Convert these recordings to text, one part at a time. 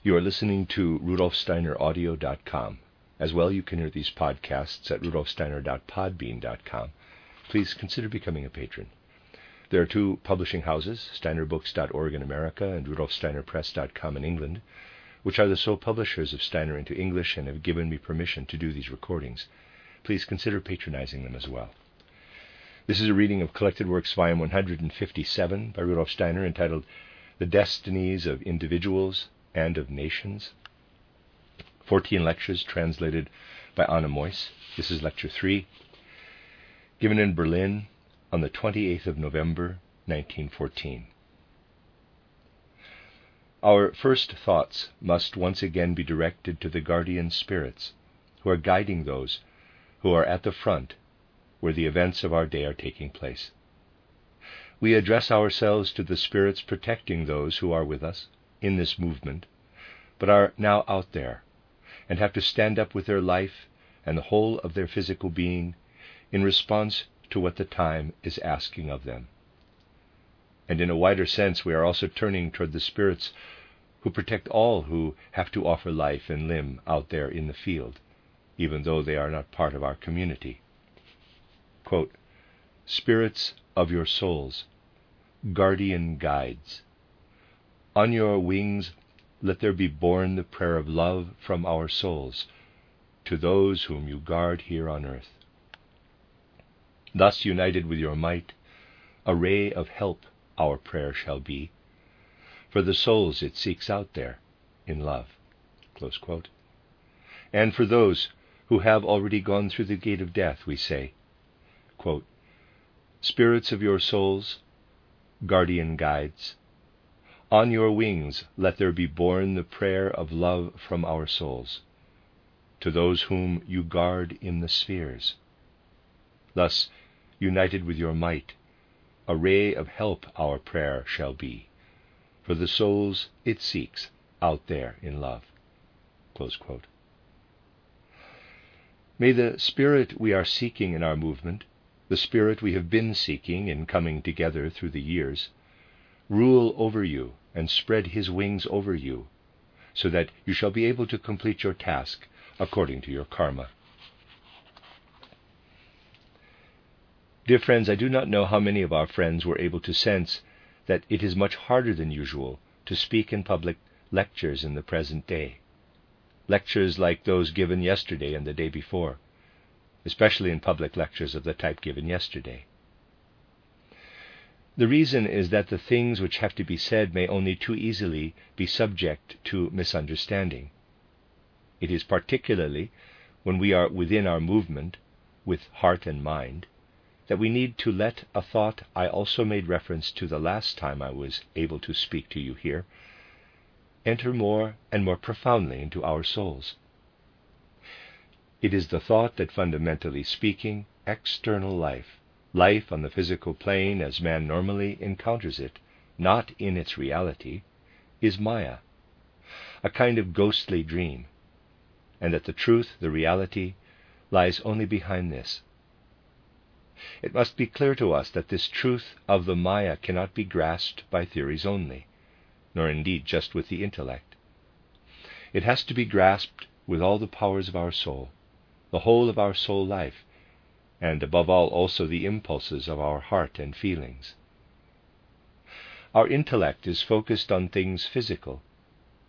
You are listening to rudolfsteineraudio.com. As well, you can hear these podcasts at rudolfsteiner.podbean.com. Please consider becoming a patron. There are two publishing houses, steinerbooks.org in America and rudolfsteinerpress.com in England, which are the sole publishers of Steiner into English and have given me permission to do these recordings. Please consider patronizing them as well. This is a reading of Collected Works, Volume 157 by Rudolf Steiner, entitled The Destinies of Individuals and of Nations. 14 lectures translated by Anna Meuss. This is Lecture 3, given in Berlin on the 28th of November, 1914. Our first thoughts must once again be directed to the guardian spirits who are guiding those who are at the front where the events of our day are taking place. We address ourselves to the spirits protecting those who are with us in this movement, but are now out there and have to stand up with their life and the whole of their physical being in response to what the time is asking of them. And in a wider sense, we are also turning toward the spirits who protect all who have to offer life and limb out there in the field, even though they are not part of our community. Quote, Spirits of your souls, guardian guides, on your wings let there be borne the prayer of love from our souls to those whom you guard here on earth. Thus united with your might, a ray of help our prayer shall be, for the souls it seeks out there in love. And for those who have already gone through the gate of death, we say, quote, Spirits of your souls, guardian guides, on your wings let there be borne the prayer of love from our souls to those whom you guard in the spheres. Thus, united with your might, a ray of help our prayer shall be for the souls it seeks out there in love. May the spirit we are seeking in our movement, the spirit we have been seeking in coming together through the years, rule over you and spread his wings over you, so that you shall be able to complete your task according to your karma. Dear friends, I do not know how many of our friends were able to sense that it is much harder than usual to speak in public lectures in the present day. Lectures like those given yesterday and the day before, especially in public lectures of the type given yesterday. The reason is that the things which have to be said may only too easily be subject to misunderstanding. It is particularly when we are within our movement, with heart and mind, that we need to let a thought I also made reference to the last time I was able to speak to you here enter more and more profoundly into our souls. It is the thought that, fundamentally speaking, external life Life on the physical plane, as man normally encounters it, not in its reality, is Maya, a kind of ghostly dream, and that the truth, the reality, lies only behind this. It must be clear to us that this truth of the Maya cannot be grasped by theories only, nor indeed just with the intellect. It has to be grasped with all the powers of our soul, the whole of our soul life, and above all also the impulses of our heart and feelings. Our intellect is focused on things physical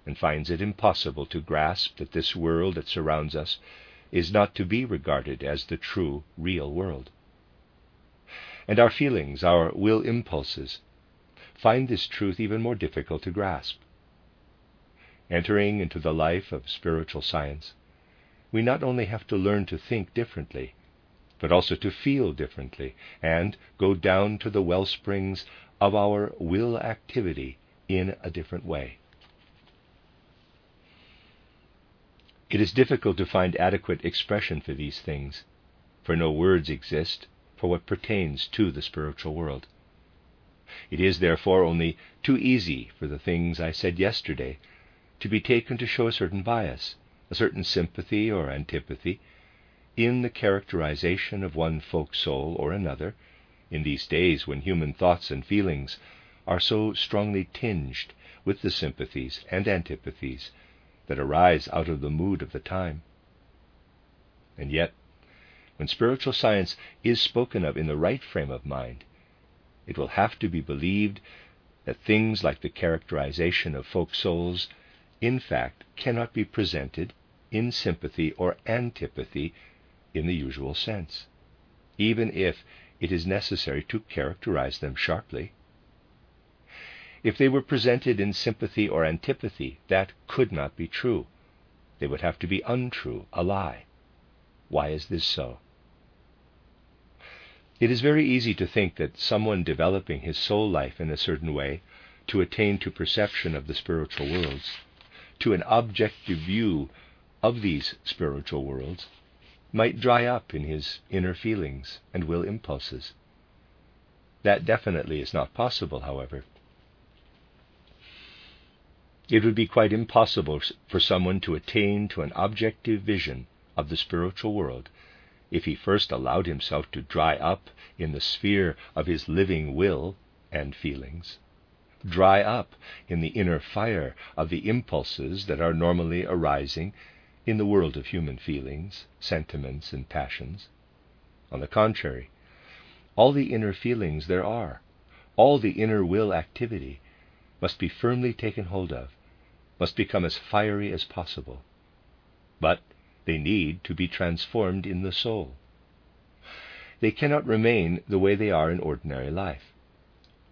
and finds it impossible to grasp that this world that surrounds us is not to be regarded as the true, real world. And our feelings, our will impulses, find this truth even more difficult to grasp. Entering into the life of spiritual science, we not only have to learn to think differently, but also to feel differently and go down to the well springs of our will activity in a different way. It is difficult to find adequate expression for these things, for no words exist for what pertains to the spiritual world. It is therefore only too easy for the things I said yesterday to be taken to show a certain bias, a certain sympathy or antipathy in the characterization of one folk soul or another, in these days when human thoughts and feelings are so strongly tinged with the sympathies and antipathies that arise out of the mood of the time. And yet, when spiritual science is spoken of in the right frame of mind, it will have to be believed that things like the characterization of folk souls, in fact, cannot be presented in sympathy or antipathy in the usual sense, even if it is necessary to characterize them sharply. If they were presented in sympathy or antipathy, that could not be true. They would have to be untrue, a lie. Why is this so? It is very easy to think that someone developing his soul life in a certain way to attain to perception of the spiritual worlds, to an objective view of these spiritual worlds, might dry up in his inner feelings and will impulses. That definitely is not possible, however. It would be quite impossible for someone to attain to an objective vision of the spiritual world if he first allowed himself to dry up in the sphere of his living will and feelings, dry up in the inner fire of the impulses that are normally arising in the world of human feelings, sentiments, and passions. On the contrary, all the inner feelings there are, all the inner will activity, must be firmly taken hold of must become as fiery as possible. But they need to be transformed in the soul. They cannot remain the way they are in ordinary life.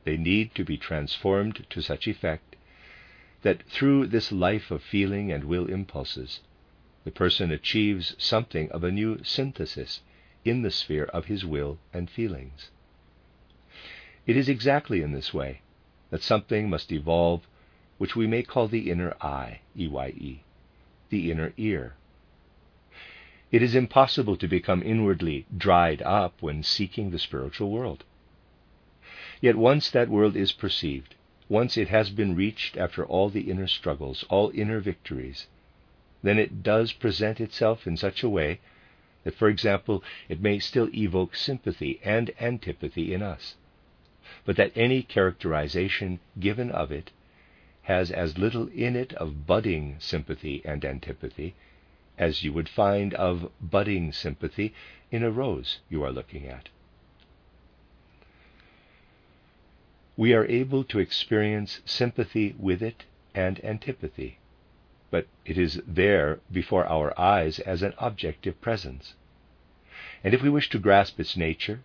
They need to be transformed to such effect that through this life of feeling and will impulses, the person achieves something of a new synthesis in the sphere of his will and feelings. It is exactly in this way that something must evolve which we may call the inner eye, E-Y-E, the inner ear. It is impossible to become inwardly dried up when seeking the spiritual world. Yet once that world is perceived, once it has been reached after all the inner struggles, all inner victories, then it does present itself in such a way that, for example, it may still evoke sympathy and antipathy in us, but that any characterization given of it has as little in it of budding sympathy and antipathy as you would find of budding sympathy in a rose you are looking at. We are able to experience sympathy with it and antipathy, but it is there before our eyes as an objective presence. And if we wish to grasp its nature,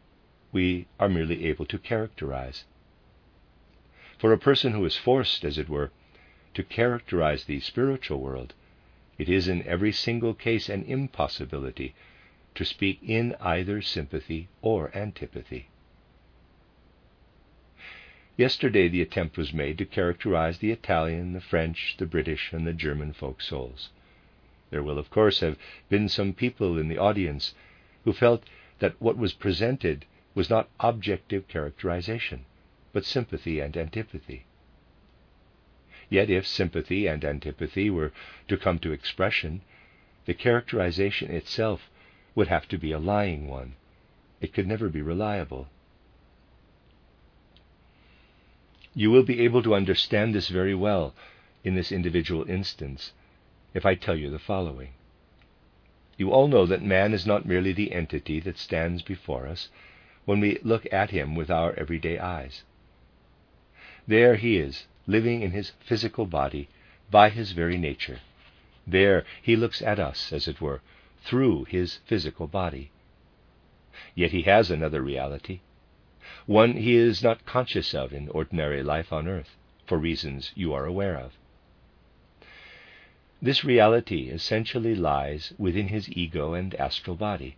we are merely able to characterize. For a person who is forced, as it were, to characterize the spiritual world, it is in every single case an impossibility to speak in either sympathy or antipathy. Yesterday the attempt was made to characterize the Italian, the French, the British, and the German folk souls. There will, of course, have been some people in the audience who felt that what was presented was not objective characterization, but sympathy and antipathy. Yet, if sympathy and antipathy were to come to expression, the characterization itself would have to be a lying one. It could never be reliable. You will be able to understand this very well in this individual instance if I tell you the following. You all know that man is not merely the entity that stands before us when we look at him with our everyday eyes. There he is, living in his physical body by his very nature. There he looks at us, as it were, through his physical body. Yet he has another reality, one he is not conscious of in ordinary life on earth, for reasons you are aware of. This reality essentially lies within his ego and astral body,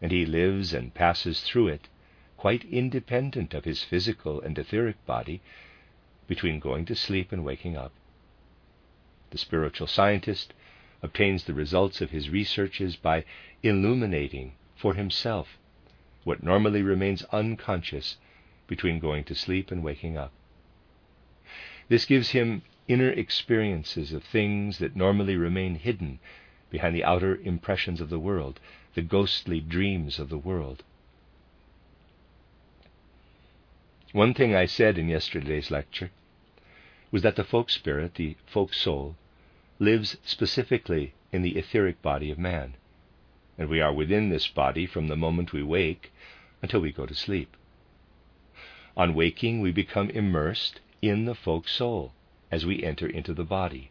and he lives and passes through it quite independent of his physical and etheric body between going to sleep and waking up. The spiritual scientist obtains the results of his researches by illuminating for himself what normally remains unconscious between going to sleep and waking up. This gives him inner experiences of things that normally remain hidden behind the outer impressions of the world, the ghostly dreams of the world. One thing I said in yesterday's lecture was that the folk spirit, the folk soul, lives specifically in the etheric body of man, and we are within this body from the moment we wake until we go to sleep. On waking, we become immersed in the folk soul as we enter into the body.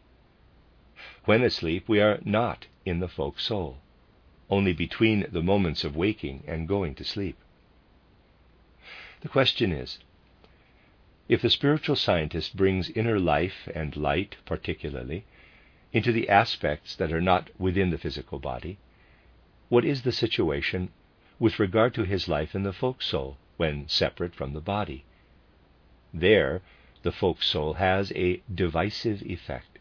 When asleep, we are not in the folk soul, only between the moments of waking and going to sleep. The question is if the spiritual scientist brings inner life and light, particularly, into the aspects that are not within the physical body, what is the situation with regard to his life in the folk soul when separate from the body? There, the folk soul has a divisive effect.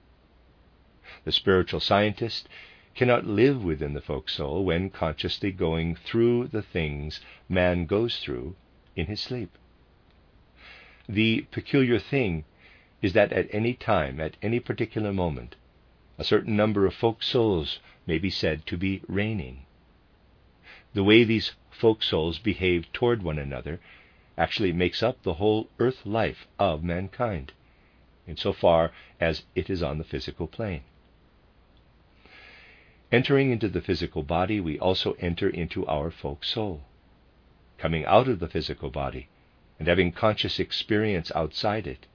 The spiritual scientist cannot live within the folk soul when consciously going through the things man goes through in his sleep. The peculiar thing is that at any time, at any particular moment, a certain number of folk souls may be said to be reigning. The way these folk souls behave toward one another actually makes up the whole earth life of mankind, insofar as it is on the physical plane. Entering into the physical body, we also enter into our folk soul. Coming out of the physical body and having conscious experience outside it,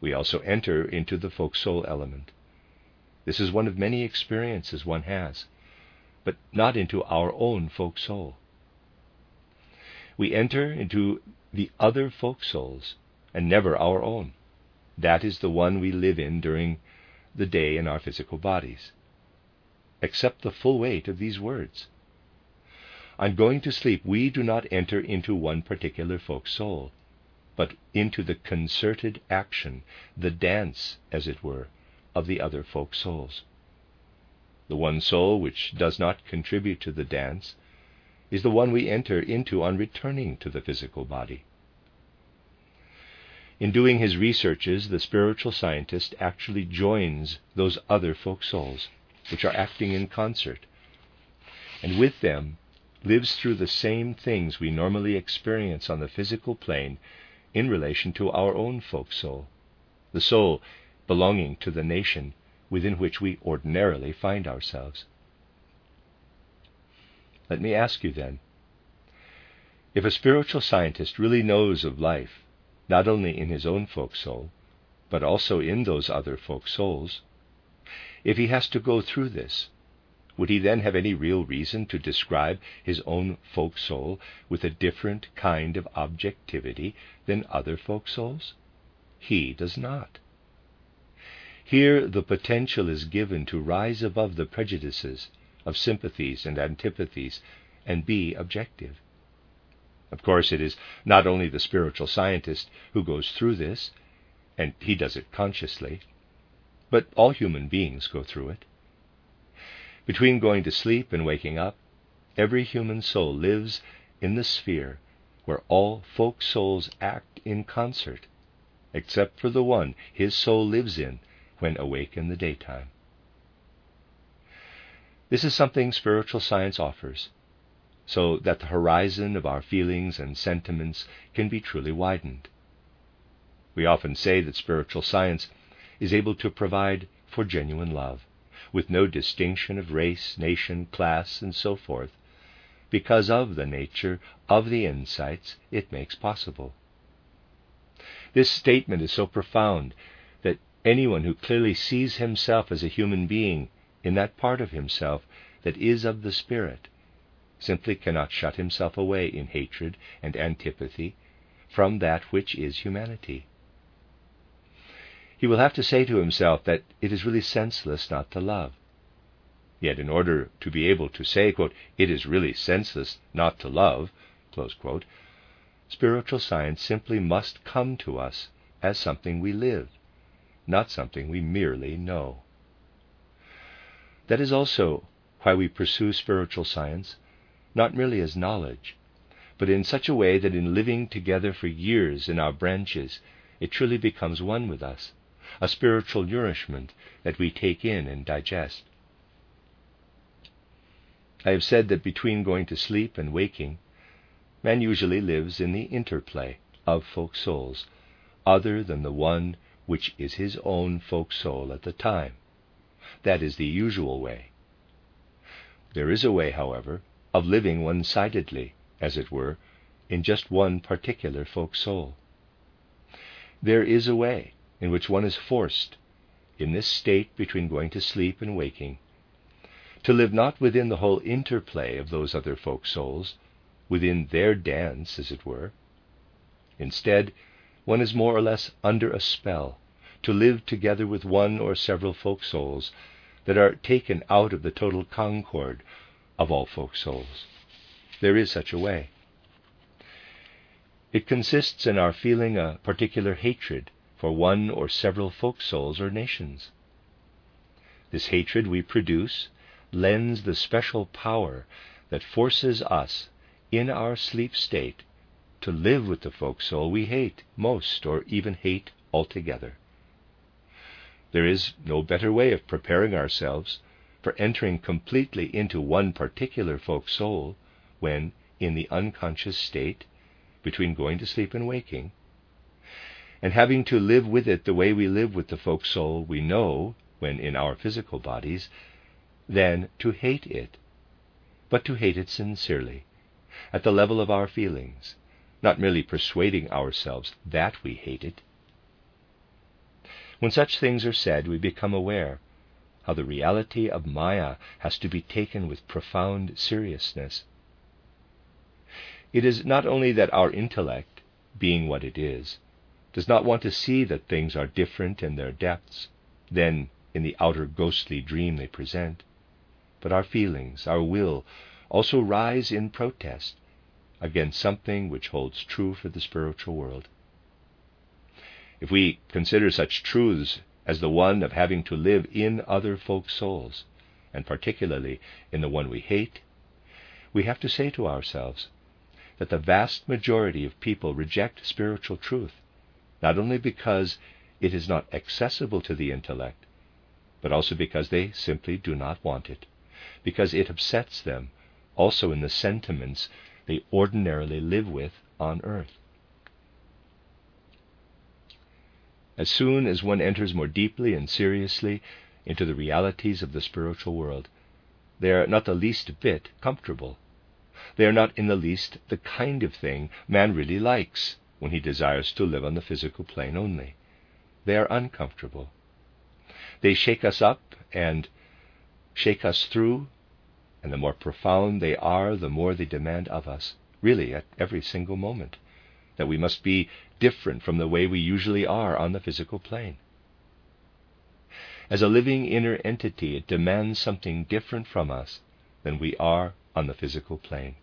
we also enter into the folk soul element. This is one of many experiences one has, but not into our own folk soul. We enter into the other folk souls and never our own. That is the one we live in during the day in our physical bodies. Accept the full weight of these words. On going to sleep, we do not enter into one particular folk soul, but into the concerted action, the dance, as it were, of the other folk souls. The one soul which does not contribute to the dance is the one we enter into on returning to the physical body. In doing his researches, the spiritual scientist actually joins those other folk souls which are acting in concert, and with them lives through the same things we normally experience on the physical plane in relation to our own folk soul, the soul belonging to the nation within which we ordinarily find ourselves. Let me ask you then if a spiritual scientist really knows of life, not only in his own folk soul, but also in those other folk souls, if he has to go through this, would he then have any real reason to describe his own folk soul with a different kind of objectivity than other folk souls? He does not. Here the potential is given to rise above the prejudices of sympathies and antipathies and be objective. Of course, it is not only the spiritual scientist who goes through this, and he does it consciously, but all human beings go through it. Between going to sleep and waking up, every human soul lives in the sphere where all folk souls act in concert, except for the one his soul lives in when awake in the daytime. This is something spiritual science offers, so that the horizon of our feelings and sentiments can be truly widened. We often say that spiritual science is able to provide for genuine love, with no distinction of race, nation, class, and so forth, because of the nature of the insights it makes possible. This statement is so profound anyone who clearly sees himself as a human being in that part of himself that is of the Spirit simply cannot shut himself away in hatred and antipathy from that which is humanity he will have to say to himself that it is really senseless not to love. Yet, in order to be able to say, quote, it is really senseless not to love, quote, spiritual science simply must come to us as something we live, not something we merely know. That is also why we pursue spiritual science, not merely as knowledge, but in such a way that in living together for years in our branches, it truly becomes one with us a spiritual nourishment that we take in and digest. I have said that between going to sleep and waking, man usually lives in the interplay of folk souls, other than the one which is his own folk soul at the time. That is the usual way. There is a way, however, of living one sidedly, as it were, in just one particular folk soul. There is a way in which one is forced, in this state between going to sleep and waking, to live not within the whole interplay of those other folk souls, within their dance, as it were. Instead, one is more or less under a spell to live together with one or several folk souls that are taken out of the total concord of all folk souls. There is such a way. It consists in our feeling a particular hatred for one or several folk souls or nations. This hatred we produce lends the special power that forces us in our sleep state to live with the folk soul we hate most or even hate altogether. There is no better way of preparing ourselves for entering completely into one particular folk soul when, in the unconscious state, between going to sleep and waking, and having to live with it the way we live with the folk soul we know when in our physical bodies, than to hate it, but to hate it sincerely, at the level of our feelings, not merely persuading ourselves that we hate it. When such things are said, we become aware how the reality of Maya has to be taken with profound seriousness. It is not only that our intellect, being what it is, does not want to see that things are different in their depths than in the outer ghostly dream they present, but our feelings, our will, also rise in protest against something which holds true for the spiritual world. If we consider such truths as the one of having to live in other folks' souls, and particularly in the one we hate, we have to say to ourselves, that the vast majority of people reject spiritual truth, not only because it is not accessible to the intellect, but also because they simply do not want it, because it upsets them also in the sentiments they ordinarily live with on earth. As soon as one enters more deeply and seriously into the realities of the spiritual world, they are not the least bit comfortable they are not in the least the kind of thing man really likes when he desires to live on the physical plane only. They are uncomfortable. They shake us up and shake us through, and the more profound they are, the more they demand of us, really at every single moment, that we must be different from the way we usually are on the physical plane. As a living inner entity, it demands something different from us than we are on the physical plane.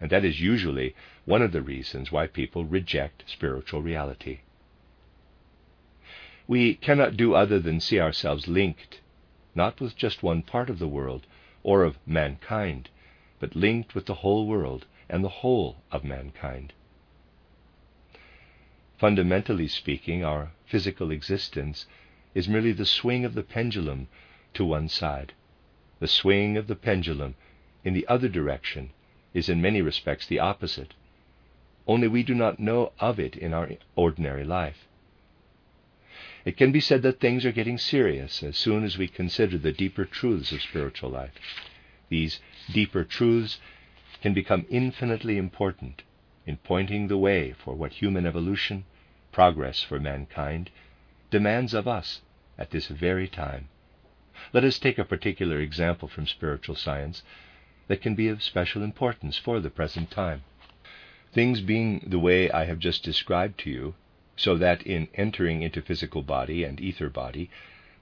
And that is usually one of the reasons why people reject spiritual reality. We cannot do other than see ourselves linked, not with just one part of the world or of mankind, but linked with the whole world and the whole of mankind. Fundamentally speaking, our physical existence is merely the swing of the pendulum to one side, the swing of the pendulum in the other direction is in many respects the opposite, only we do not know of it in our ordinary life. It can be said that things are getting serious as soon as we consider the deeper truths of spiritual life. These deeper truths can become infinitely important in pointing the way for what human evolution, progress for mankind, demands of us at this very time. Let us take a particular example from spiritual science that can be of special importance for the present time. Things being the way I have just described to you, so that in entering into physical body and ether body,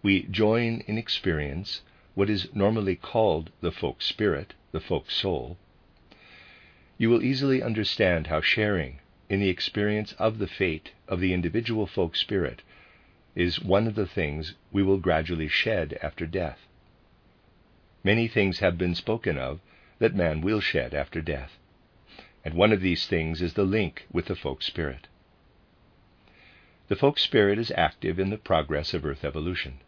we join in experience what is normally called the folk spirit, the folk soul, you will easily understand how sharing in the experience of the fate of the individual folk spirit is one of the things we will gradually shed after death. Many things have been spoken of that man will shed after death. And one of these things is the link with the folk spirit. The folk spirit is active in the progress of earth evolution.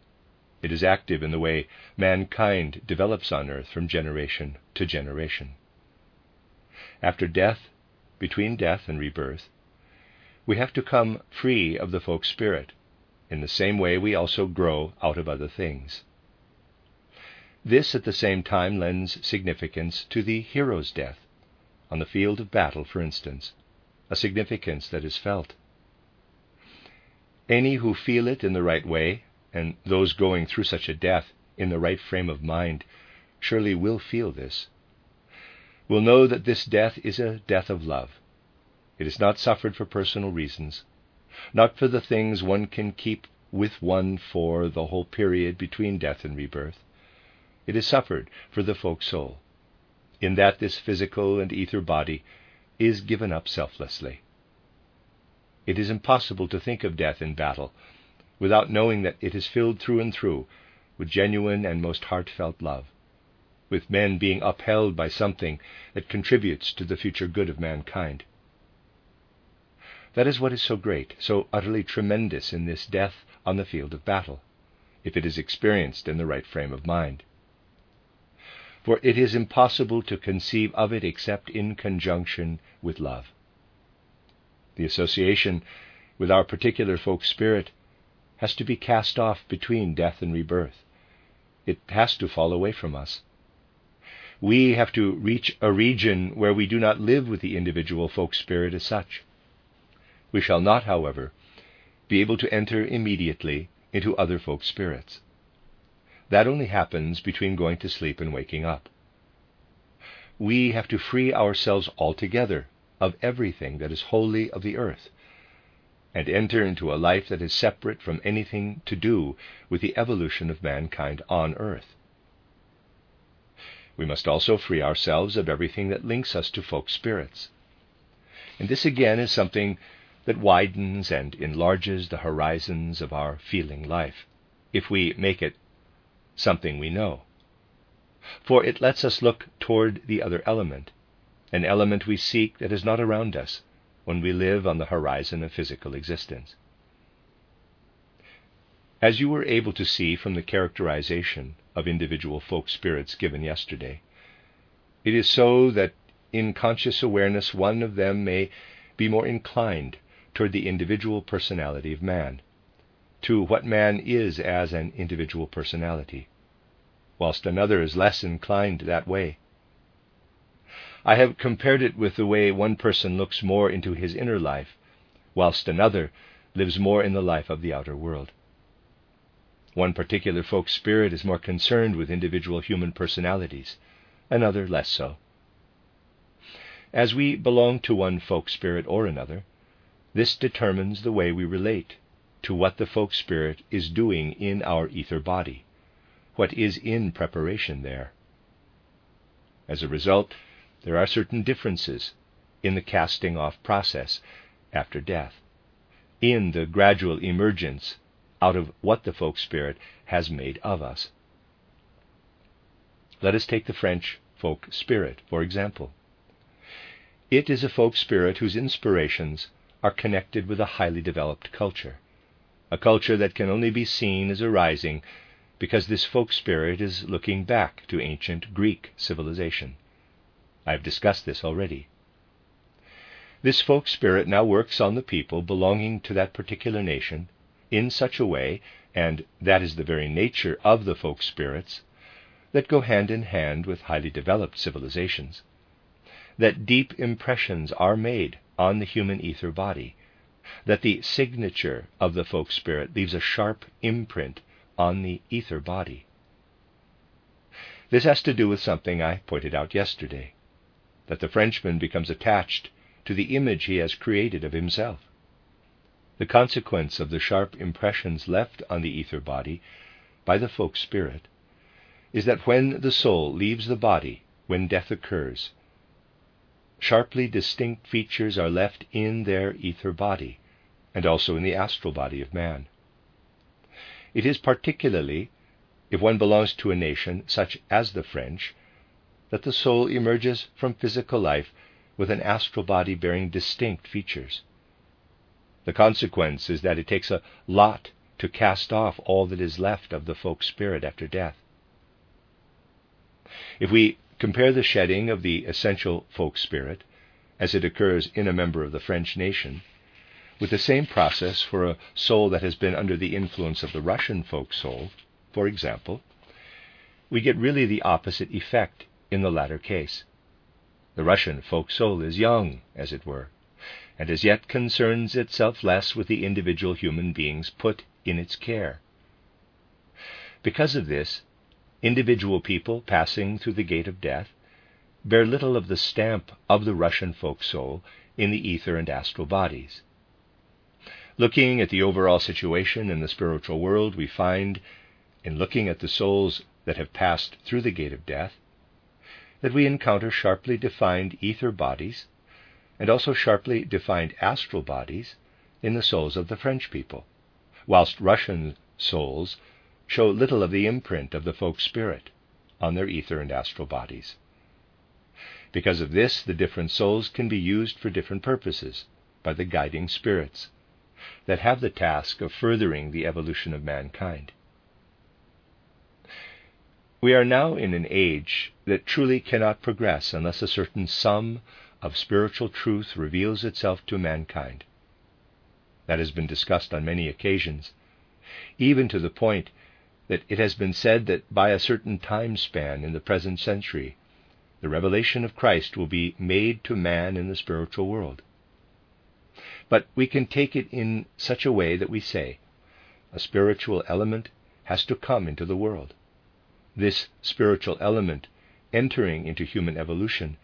It is active in the way mankind develops on earth from generation to generation. After death, between death and rebirth, we have to come free of the folk spirit In the same way, we also grow out of other things. This at the same time lends significance to the hero's death, on the field of battle, for instance, a significance that is felt. Any who feel it in the right way, and those going through such a death in the right frame of mind, surely will feel this, will know that this death is a death of love. It is not suffered for personal reasons, not for the things one can keep with one for the whole period between death and rebirth. It is suffered for the folk soul, in that this physical and ether body is given up selflessly. It is impossible to think of death in battle without knowing that it is filled through and through with genuine and most heartfelt love, with men being upheld by something that contributes to the future good of mankind. That is what is so great, so utterly tremendous in this death on the field of battle, if it is experienced in the right frame of mind. For it is impossible to conceive of it except in conjunction with love. The association with our particular folk spirit has to be cast off between death and rebirth. It has to fall away from us. We have to reach a region where we do not live with the individual folk spirit as such. We shall not, however, be able to enter immediately into other folk spirits. That only happens between going to sleep and waking up. We have to free ourselves altogether of everything that is wholly of the earth, and enter into a life that is separate from anything to do with the evolution of mankind on earth. We must also free ourselves of everything that links us to folk spirits. And this again is something that widens and enlarges the horizons of our feeling life, if we make it something we know. For it lets us look toward the other element an element we seek that is not around us when we live on the horizon of physical existence. As you were able to see from the characterization of individual folk spirits given yesterday, it is so that in conscious awareness one of them may be more inclined toward the individual personality of man, to what man is as an individual personality, whilst another is less inclined that way. I have compared it with the way one person looks more into his inner life, whilst another lives more in the life of the outer world. One particular folk spirit is more concerned with individual human personalities, another less so. As we belong to one folk spirit or another, this determines the way we relate to what the folk spirit is doing in our ether body, what is in preparation there. As a result, there are certain differences in the casting off process after death, in the gradual emergence out of what the folk spirit has made of us. Let us take the French folk spirit, for example. It is a folk spirit whose inspirations are connected with a highly developed culture, a culture that can only be seen as arising because this folk spirit is looking back to ancient Greek civilization. I have discussed this already. This folk spirit now works on the people belonging to that particular nation in such a way, and that is the very nature of the folk spirits, that go hand in hand with highly developed civilizations, that deep impressions are made on the human ether body, that the signature of the folk spirit leaves a sharp imprint on the ether body. This has to do with something I pointed out yesterday that the Frenchman becomes attached to the image he has created of himself. The consequence of the sharp impressions left on the ether body by the folk spirit is that when the soul leaves the body, when death occurs, sharply distinct features are left in their ether body and also in the astral body of man. It is particularly, if one belongs to a nation such as the French, that the soul emerges from physical life with an astral body bearing distinct features. The consequence is that it takes a lot to cast off all that is left of the folk spirit after death. If we compare the shedding of the essential folk spirit, as it occurs in a member of the French nation, with the same process for a soul that has been under the influence of the Russian folk soul, for example, we get really the opposite effect in the latter case. The Russian folk soul is young, as it were, and as yet concerns itself less with the individual human beings put in its care. Because of this, individual people passing through the gate of death bear little of the stamp of the Russian folk soul in the ether and astral bodies. Looking at the overall situation in the spiritual world, we find, in looking at the souls that have passed through the gate of death, that we encounter sharply defined ether bodies and also sharply defined astral bodies in the souls of the French people, whilst Russian souls show little of the imprint of the folk spirit on their ether and astral bodies. Because of this, the different souls can be used for different purposes by the guiding spirits that have the task of furthering the evolution of mankind. We are now in an age that truly cannot progress unless a certain sum of spiritual truth reveals itself to mankind. That has been discussed on many occasions, even to the point that it has been said that by a certain time span in the present century, the revelation of Christ will be made to man in the spiritual world. But we can take it in such a way that we say, a spiritual element has to come into the world. This spiritual element entering into human evolution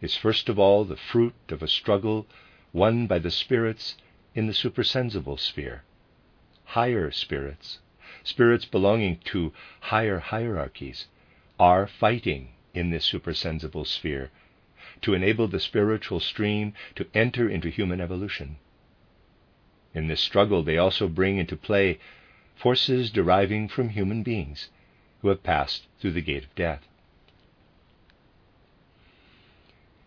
is first of all the fruit of a struggle won by the spirits in the supersensible sphere. Higher spirits, spirits belonging to higher hierarchies, are fighting in this supersensible sphere to enable the spiritual stream to enter into human evolution. In this struggle, they also bring into play forces deriving from human beings who have passed through the gate of death.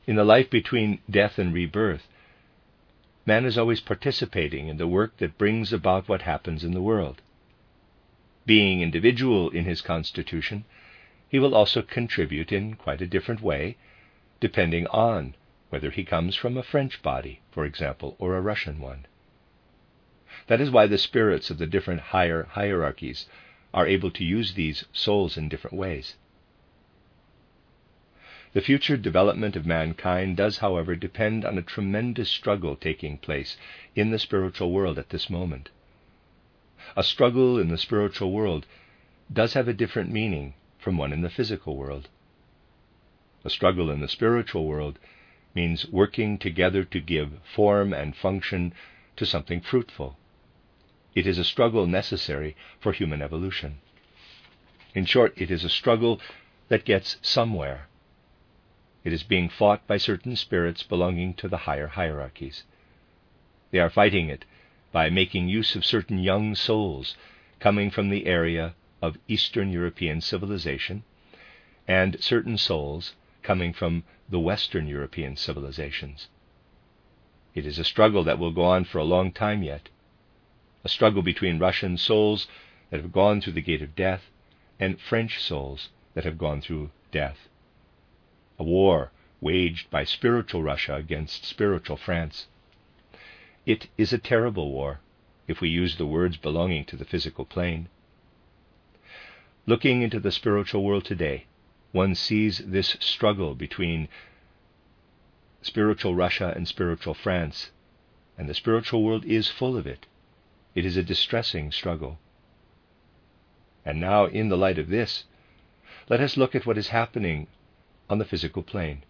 In the life between death and rebirth, man is always participating in the work that brings about what happens in the world. Being individual in his constitution, he will also contribute in quite a different way, depending on whether he comes from a French body, for example, or a Russian one. That is why the spirits of the different higher hierarchies are able to use these souls in different ways. The future development of mankind does, however, depend on a tremendous struggle taking place in the spiritual world at this moment. A struggle in the spiritual world does have a different meaning from one in the physical world. A struggle in the spiritual world means working together to give form and function to something fruitful. It is a struggle necessary for human evolution. In short, it is a struggle that gets somewhere. It is being fought by certain spirits belonging to the higher hierarchies. They are fighting it by making use of certain young souls coming from the area of Eastern European civilization and certain souls coming from the Western European civilizations. It is a struggle that will go on for a long time yet, a struggle between Russian souls that have gone through the gate of death and French souls that have gone through death a war waged by spiritual Russia against spiritual France. It is a terrible war, if we use the words belonging to the physical plane. Looking into the spiritual world today, one sees this struggle between spiritual Russia and spiritual France, and the spiritual world is full of it. It is a distressing struggle. And now, in the light of this, let us look at what is happening on the physical plane.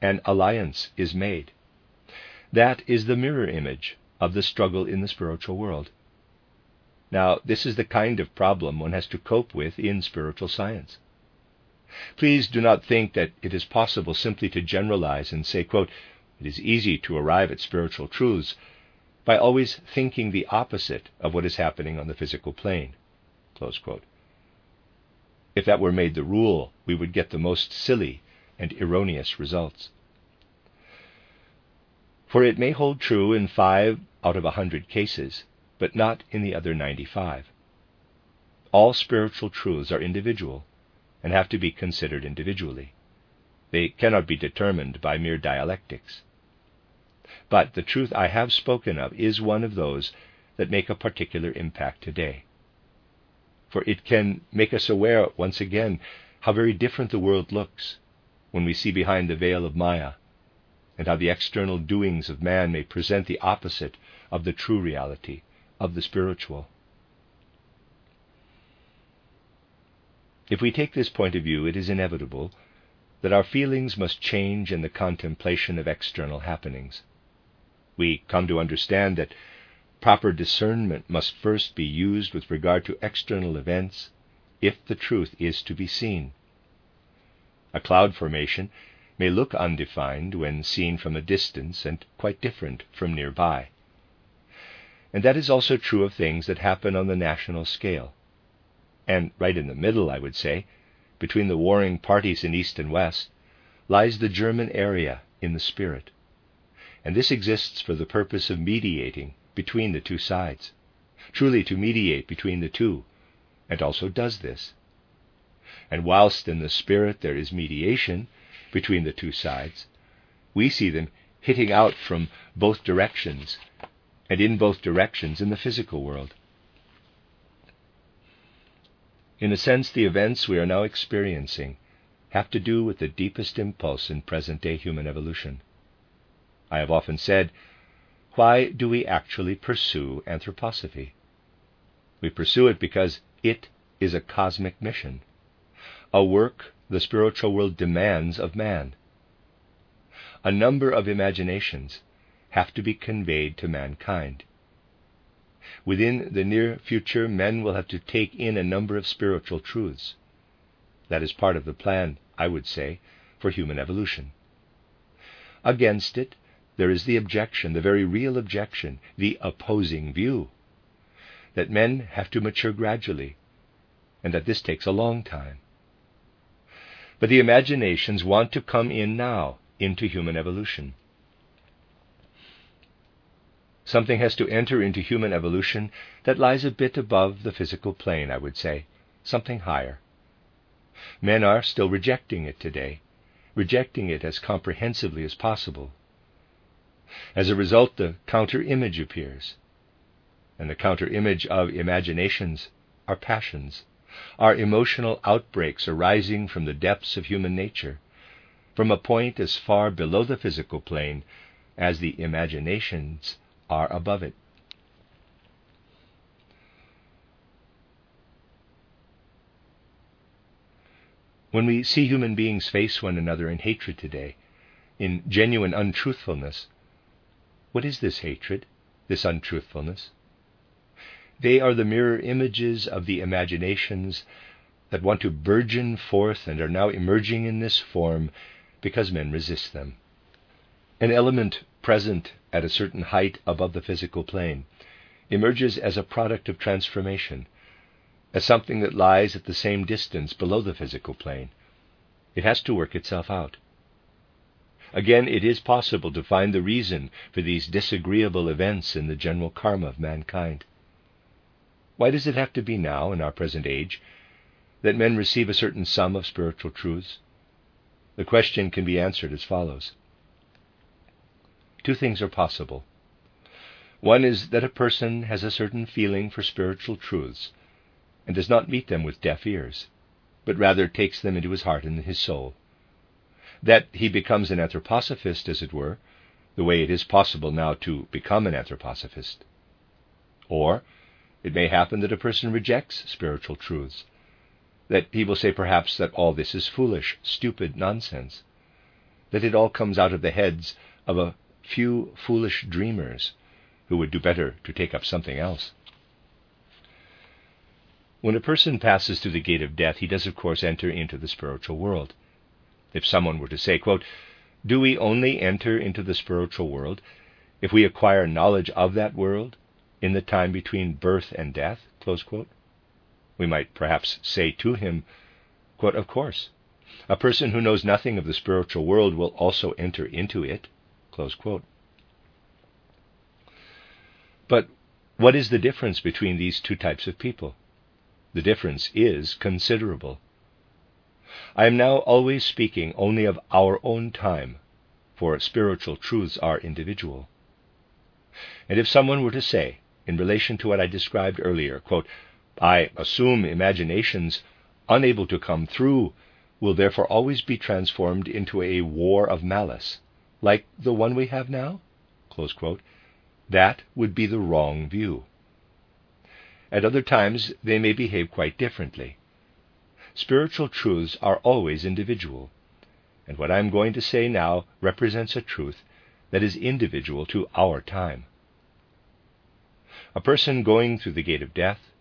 An alliance is made. That is the mirror image of the struggle in the spiritual world. Now, this is the kind of problem one has to cope with in spiritual science. Please do not think that it is possible simply to generalize and say, quote, it is easy to arrive at spiritual truths by always thinking the opposite of what is happening on the physical plane. If that were made the rule, we would get the most silly and erroneous results. For it may hold true in five out of a hundred cases, but not in the other 95. All spiritual truths are individual and have to be considered individually. They cannot be determined by mere dialectics. But the truth I have spoken of is one of those that make a particular impact today. For it can make us aware once again how very different the world looks when we see behind the veil of Maya, and how the external doings of man may present the opposite of the true reality, of the spiritual. If we take this point of view, it is inevitable that our feelings must change in the contemplation of external happenings. We come to understand that proper discernment must first be used with regard to external events if the truth is to be seen. A cloud formation may look undefined when seen from a distance and quite different from nearby. And that is also true of things that happen on the national scale. And right in the middle, I would say, between the warring parties in East and West, lies the German area in the spirit. And this exists for the purpose of mediating between the two sides, truly to mediate between the two, and also does this. And whilst in the spirit there is mediation between the two sides, we see them hitting out from both directions and in both directions in the physical world. In a sense, the events we are now experiencing have to do with the deepest impulse in present day human evolution. I have often said, why do we actually pursue anthroposophy? We pursue it because it is a cosmic mission, a work the spiritual world demands of man. A number of imaginations have to be conveyed to mankind. Within the near future, men will have to take in a number of spiritual truths. That is part of the plan, I would say, for human evolution. Against it, there is the objection, the very real objection, the opposing view, that men have to mature gradually, and that this takes a long time. But the imaginations want to come in now into human evolution. Something has to enter into human evolution that lies a bit above the physical plane, I would say, something higher. Men are still rejecting it today, rejecting it as comprehensively as possible. As a result, the counter image appears. And the counter image of imaginations are passions, are emotional outbreaks arising from the depths of human nature, from a point as far below the physical plane as the imaginations are above it. When we see human beings face one another in hatred today, in genuine untruthfulness, what is this hatred, this untruthfulness? They are the mirror images of the imaginations that want to burgeon forth and are now emerging in this form because men resist them. An element present at a certain height above the physical plane, emerges as a product of transformation, as something that lies at the same distance below the physical plane. It has to work itself out. Again, it is possible to find the reason for these disagreeable events in the general karma of mankind. Why does it have to be now, in our present age, that men receive a certain sum of spiritual truths? The question can be answered as follows two things are possible. One is that a person has a certain feeling for spiritual truths and does not meet them with deaf ears, but rather takes them into his heart and his soul. That he becomes an anthroposophist, as it were, the way it is possible now to become an anthroposophist. Or it may happen that a person rejects spiritual truths, that he will say perhaps that all this is foolish, stupid nonsense, that it all comes out of the heads of a few foolish dreamers who would do better to take up something else. When a person passes through the gate of death, he does, of course, enter into the spiritual world. If someone were to say, quote, Do we only enter into the spiritual world if we acquire knowledge of that world in the time between birth and death? We might perhaps say to him, quote, Of course. A person who knows nothing of the spiritual world will also enter into it. But what is the difference between these two types of people? The difference is considerable. I am now always speaking only of our own time, for spiritual truths are individual. And if someone were to say, in relation to what I described earlier, quote, I assume imaginations unable to come through will therefore always be transformed into a war of malice, like the one we have now? That would be the wrong view. At other times, they may behave quite differently. Spiritual truths are always individual, and what I am going to say now represents a truth that is individual to our time. A person going through the gate of death,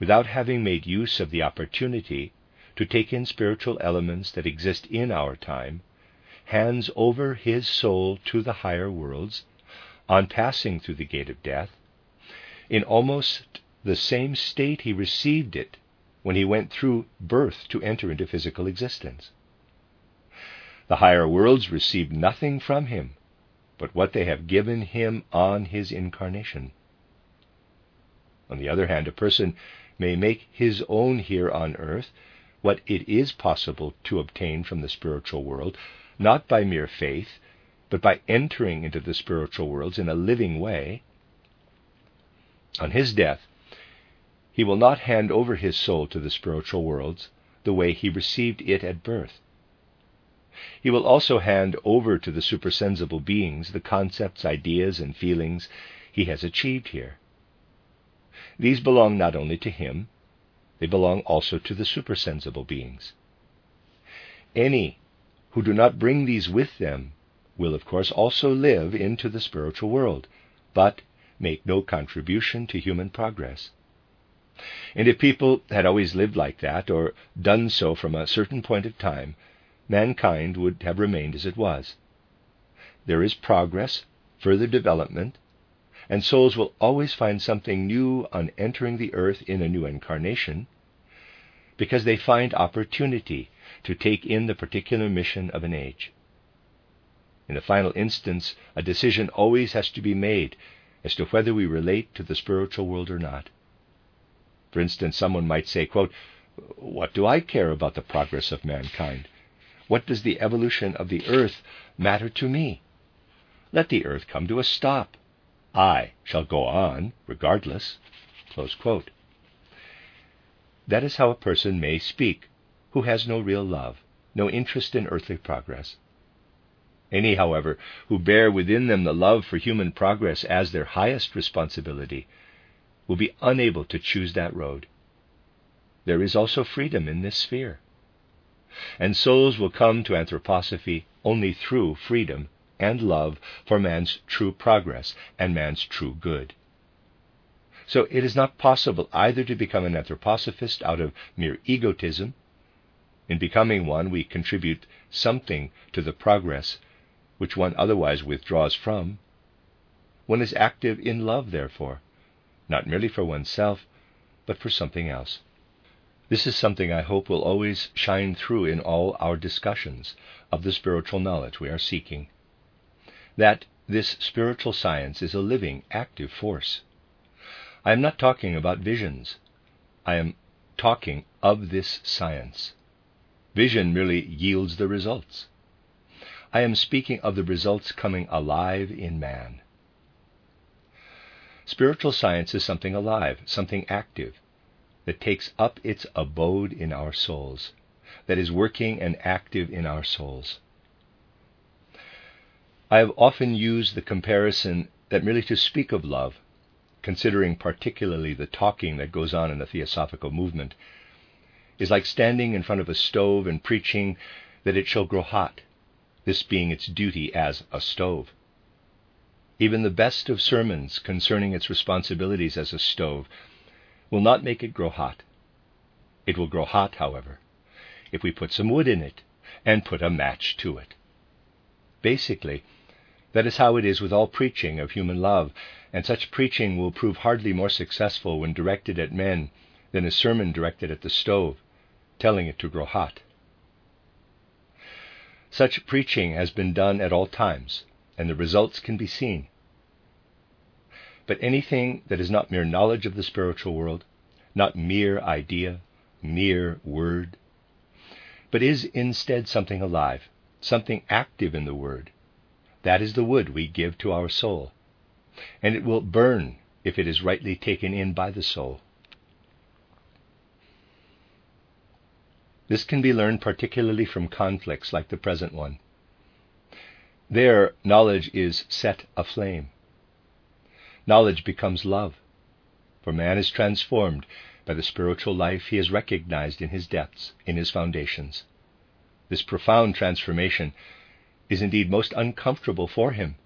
without having made use of the opportunity to take in spiritual elements that exist in our time, hands over his soul to the higher worlds on passing through the gate of death in almost the same state he received it when he went through birth to enter into physical existence. The higher worlds receive nothing from him but what they have given him on his incarnation. On the other hand, a person may make his own here on earth what it is possible to obtain from the spiritual world, not by mere faith, but by entering into the spiritual worlds in a living way. On his death, he will not hand over his soul to the spiritual worlds the way he received it at birth. He will also hand over to the supersensible beings the concepts, ideas, and feelings he has achieved here. These belong not only to him, they belong also to the supersensible beings. Any who do not bring these with them will, of course, also live into the spiritual world, but make no contribution to human progress. And if people had always lived like that, or done so from a certain point of time, mankind would have remained as it was. There is progress, further development, and souls will always find something new on entering the earth in a new incarnation, because they find opportunity to take in the particular mission of an age. In the final instance, a decision always has to be made as to whether we relate to the spiritual world or not. For instance, someone might say, quote, What do I care about the progress of mankind? What does the evolution of the earth matter to me? Let the earth come to a stop. I shall go on regardless. That is how a person may speak who has no real love, no interest in earthly progress. Any, however, who bear within them the love for human progress as their highest responsibility will be unable to choose that road. There is also freedom in this sphere. And souls will come to anthroposophy only through freedom and love for man's true progress and man's true good. So it is not possible either to become an anthroposophist out of mere egotism. In becoming one, we contribute something to the progress which one otherwise withdraws from. One is active in love, therefore, not merely for oneself, but for something else. This is something I hope will always shine through in all our discussions of the spiritual knowledge we are seeking. That this spiritual science is a living, active force. I am not talking about visions. I am talking of this science. Vision merely yields the results. I am speaking of the results coming alive in man. Spiritual science is something alive, something active, that takes up its abode in our souls, that is working and active in our souls. I have often used the comparison that merely to speak of love, considering particularly the talking that goes on in the theosophical movement, is like standing in front of a stove and preaching that it shall grow hot, this being its duty as a stove. Even the best of sermons concerning its responsibilities as a stove will not make it grow hot. It will grow hot, however, if we put some wood in it and put a match to it. Basically, that is how it is with all preaching of human love, and such preaching will prove hardly more successful when directed at men than a sermon directed at the stove, telling it to grow hot. Such preaching has been done at all times, and the results can be seen. But anything that is not mere knowledge of the spiritual world, not mere idea, mere word, but is instead something alive, something active in the word, That is the wood we give to our soul, and it will burn if it is rightly taken in by the soul. This can be learned particularly from conflicts like the present one. There, knowledge is set aflame. Knowledge becomes love, for man is transformed by the spiritual life he has recognized in his depths, in his foundations. This profound transformation is indeed most uncomfortable for him.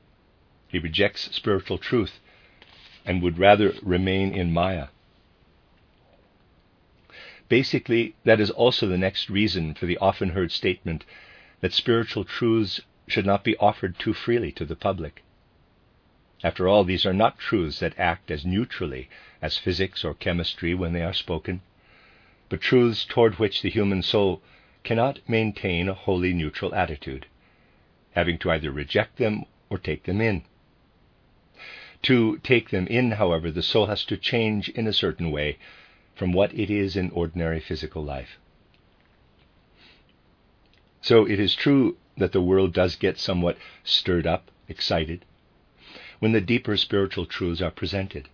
He rejects spiritual truth and would rather remain in Maya. Basically, that is also the next reason for the often heard statement that spiritual truths should not be offered too freely to the public. After all, these are not truths that act as neutrally as physics or chemistry when they are spoken, but truths toward which the human soul cannot maintain a wholly neutral attitude, having to either reject them or take them in. To take them in, however, the soul has to change in a certain way from what it is in ordinary physical life. So it is true that the world does get somewhat stirred up, excited, when the deeper spiritual truths are presented.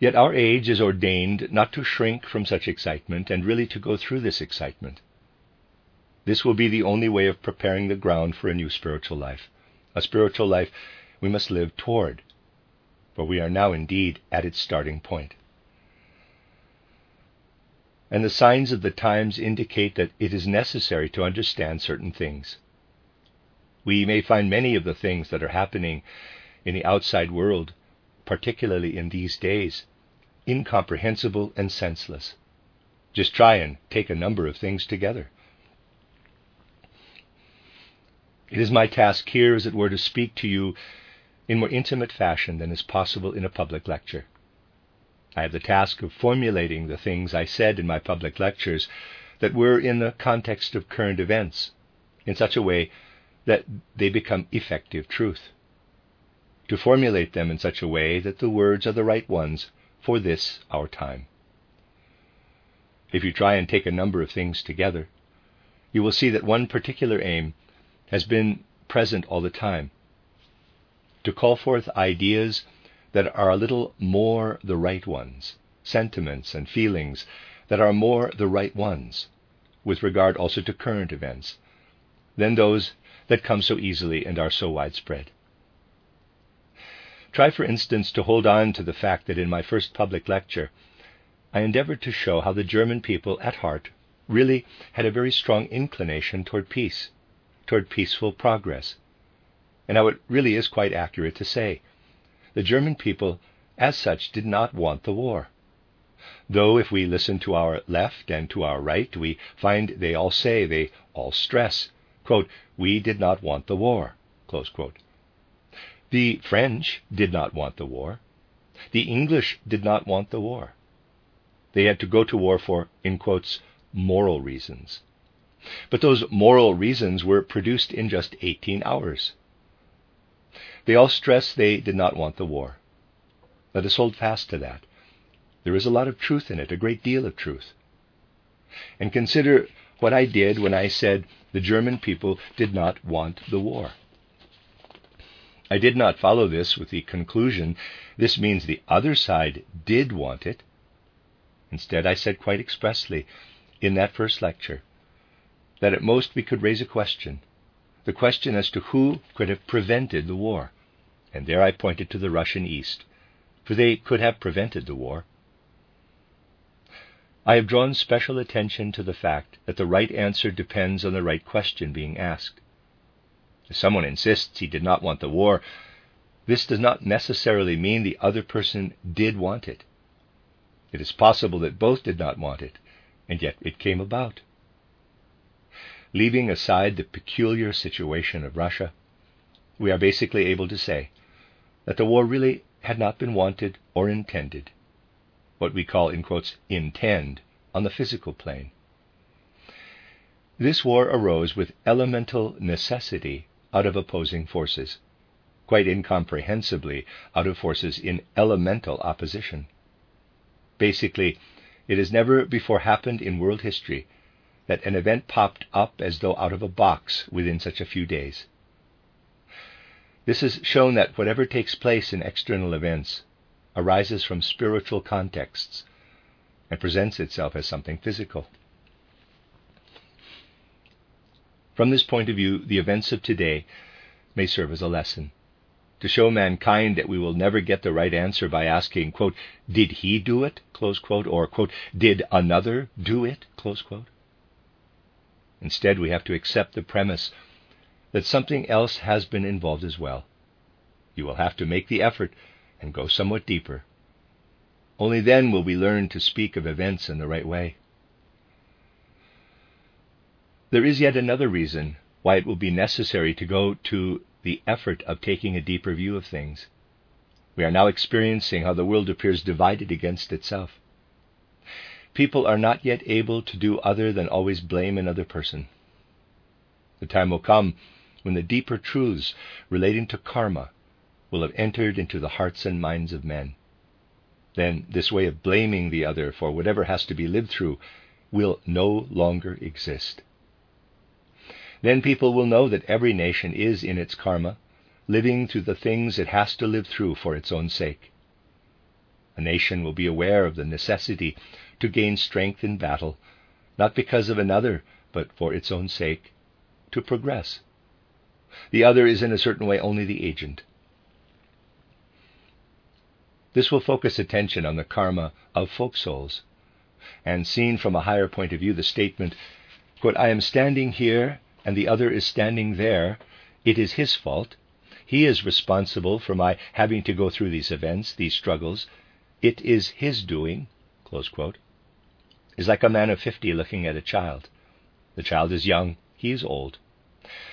Yet our age is ordained not to shrink from such excitement and really to go through this excitement. This will be the only way of preparing the ground for a new spiritual life, a spiritual life we must live toward, for we are now indeed at its starting point. And the signs of the times indicate that it is necessary to understand certain things. We may find many of the things that are happening in the outside world, particularly in these days, incomprehensible and senseless. Just try and take a number of things together. It is my task here, as it were, to speak to you in more intimate fashion than is possible in a public lecture. I have the task of formulating the things I said in my public lectures that were in the context of current events in such a way that they become effective truth. To formulate them in such a way that the words are the right ones for this, our time. If you try and take a number of things together, you will see that one particular aim has been present all the time to call forth ideas that are a little more the right ones, sentiments and feelings that are more the right ones, with regard also to current events, than those that come so easily and are so widespread. Try, for instance, to hold on to the fact that in my first public lecture, I endeavored to show how the German people at heart really had a very strong inclination toward peace, toward peaceful progress, and how it really is quite accurate to say the German people, as such, did not want the war. Though, if we listen to our left and to our right, we find they all say, they all stress Quote, we did not want the war. The French did not want the war. The English did not want the war. They had to go to war for, in quotes, moral reasons. But those moral reasons were produced in just 18 hours. They all stress they did not want the war. Let us hold fast to that. There is a lot of truth in it, a great deal of truth. And consider what I did when I said the German people did not want the war. I did not follow this with the conclusion this means the other side did want it. Instead, I said quite expressly in that first lecture that at most we could raise a question the question as to who could have prevented the war. And there I pointed to the Russian East, for they could have prevented the war. I have drawn special attention to the fact that the right answer depends on the right question being asked. If someone insists he did not want the war, this does not necessarily mean the other person did want it. It is possible that both did not want it, and yet it came about. Leaving aside the peculiar situation of Russia, we are basically able to say that the war really had not been wanted or intended what we call, in quotes, intend on the physical plane. This war arose with elemental necessity out of opposing forces, quite incomprehensibly out of forces in elemental opposition. Basically, it has never before happened in world history that an event popped up as though out of a box within such a few days. This has shown that whatever takes place in external events arises from spiritual contexts and presents itself as something physical. From this point of view, the events of today may serve as a lesson to show mankind that we will never get the right answer by asking, quote, did he do it, quote, or, quote, did another do it. Instead, we have to accept the premise that something else has been involved as well. You will have to make the effort and go somewhat deeper. Only then will we learn to speak of events in the right way. There is yet another reason why it will be necessary to go to the effort of taking a deeper view of things. We are now experiencing how the world appears divided against itself. People are not yet able to do other than always blame another person. The time will come when the deeper truths relating to karma will have entered into the hearts and minds of men. Then this way of blaming the other for whatever has to be lived through will no longer exist. Then people will know that every nation is in its karma, living through the things it has to live through for its own sake. A nation will be aware of the necessity to gain strength in battle, not because of another, but for its own sake, to progress. The other is in a certain way only the agent. This will focus attention on the karma of folk souls, and seen from a higher point of view, the statement, quote, I am standing here and the other is standing there, it is his fault. He is responsible for my having to go through these events, these struggles. It is his doing, close quote, is like a man of fifty looking at a child. The child is young, he is old.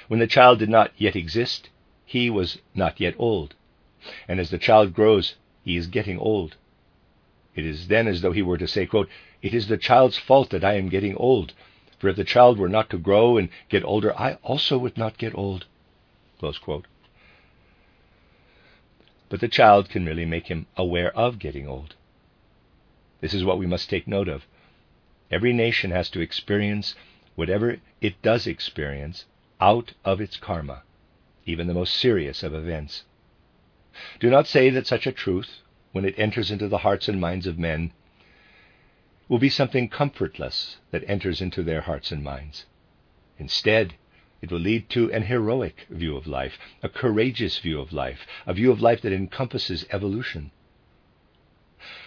When the child did not yet exist, he was not yet old. And as the child grows, he is getting old. It is then as though he were to say, quote, It is the child's fault that I am getting old, for if the child were not to grow and get older, I also would not get old. But the child can really make him aware of getting old. This is what we must take note of. Every nation has to experience whatever it does experience out of its karma, even the most serious of events. Do not say that such a truth, when it enters into the hearts and minds of men, will be something comfortless that enters into their hearts and minds. Instead, it will lead to an heroic view of life, a courageous view of life, a view of life that encompasses evolution.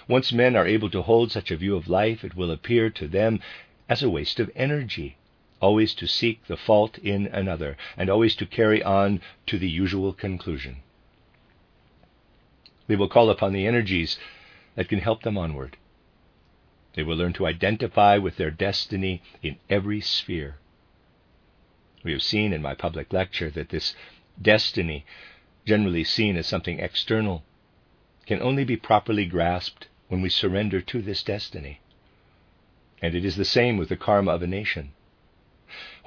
Once men are able to hold such a view of life, it will appear to them as a waste of energy, always to seek the fault in another, and always to carry on to the usual conclusion. They will call upon the energies that can help them onward they will learn to identify with their destiny in every sphere. We have seen in my public lecture that this destiny, generally seen as something external, can only be properly grasped when we surrender to this destiny. And it is the same with the karma of a nation.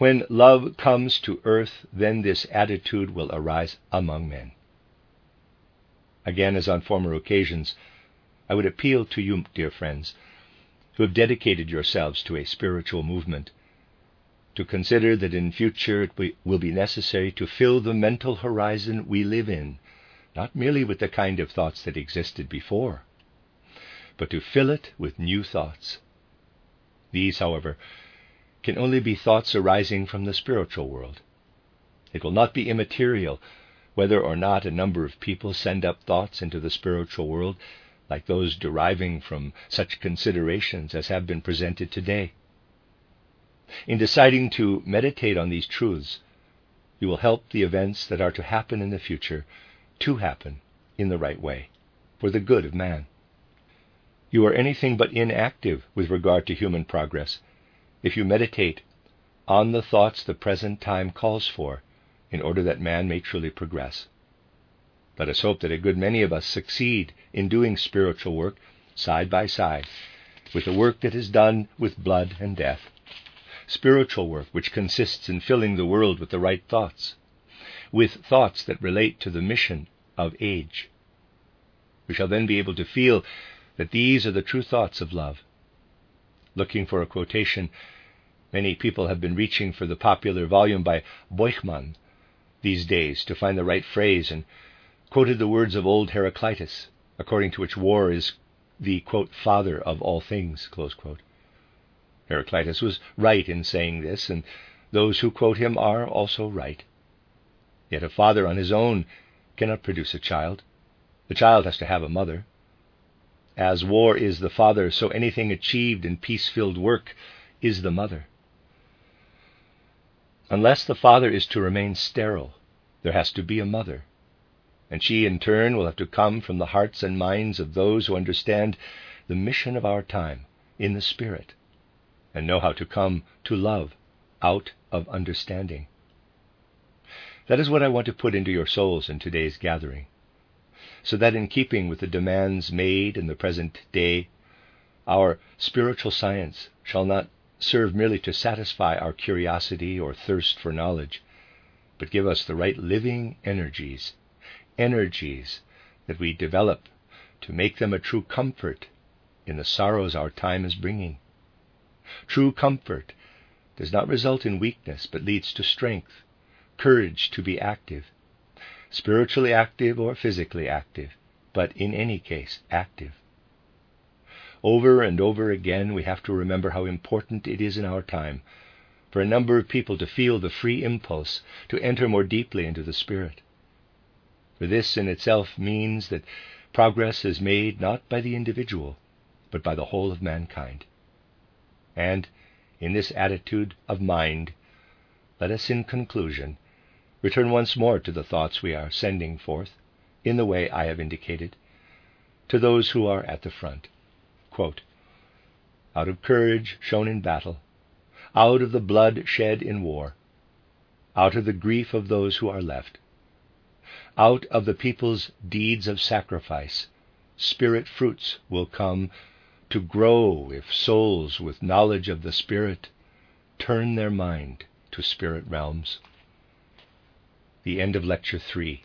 When love comes to earth, then this attitude will arise among men. Again, as on former occasions, I would appeal to you, dear friends, who have dedicated yourselves to a spiritual movement, to consider that in future it will be necessary to fill the mental horizon we live in, not merely with the kind of thoughts that existed before, but to fill it with new thoughts. These, however, can only be thoughts arising from the spiritual world. It will not be immaterial whether or not a number of people send up thoughts into the spiritual world like those deriving from such considerations as have been presented today. In deciding to meditate on these truths, you will help the events that are to happen in the future to happen in the right way, for the good of man. You are anything but inactive with regard to human progress if you meditate on the thoughts the present time calls for in order that man may truly progress. Let us hope that a good many of us succeed in doing spiritual work side by side with the work that is done with blood and death. Spiritual work which consists in filling the world with the right thoughts, with thoughts that relate to the mission of age. We shall then be able to feel that these are the true thoughts of love. Looking for a quotation, many people have been reaching for the popular volume by Büchmann these days to find the right phrase and quoted the words of old Heraclitus, according to which war is the, quote, father of all things, Heraclitus was right in saying this, and those who quote him are also right. Yet a father on his own cannot produce a child. The child has to have a mother. As war is the father, so anything achieved in peace filled work is the mother. Unless the father is to remain sterile, there has to be a mother. And she, in turn, will have to come from the hearts and minds of those who understand the mission of our time in the Spirit and know how to come to love out of understanding. That is what I want to put into your souls in today's gathering, so that in keeping with the demands made in the present day, our spiritual science shall not serve merely to satisfy our curiosity or thirst for knowledge, but give us the right living energies, energies that we develop to make them a true comfort in the sorrows our time is bringing. True comfort does not result in weakness, but leads to strength, courage to be active, spiritually active or physically active, but in any case, active. Over and over again, we have to remember how important it is in our time for a number of people to feel the free impulse to enter more deeply into the Spirit. For this in itself means that progress is made not by the individual, but by the whole of mankind. And in this attitude of mind, let us in conclusion return once more to the thoughts we are sending forth, in the way I have indicated, to those who are at the front. Quote, out of courage shown in battle, out of the blood shed in war, out of the grief of those who are left, out of the people's deeds of sacrifice, spirit fruits will come to grow if souls with knowledge of the Spirit turn their mind to spirit realms. The end of Lecture 3.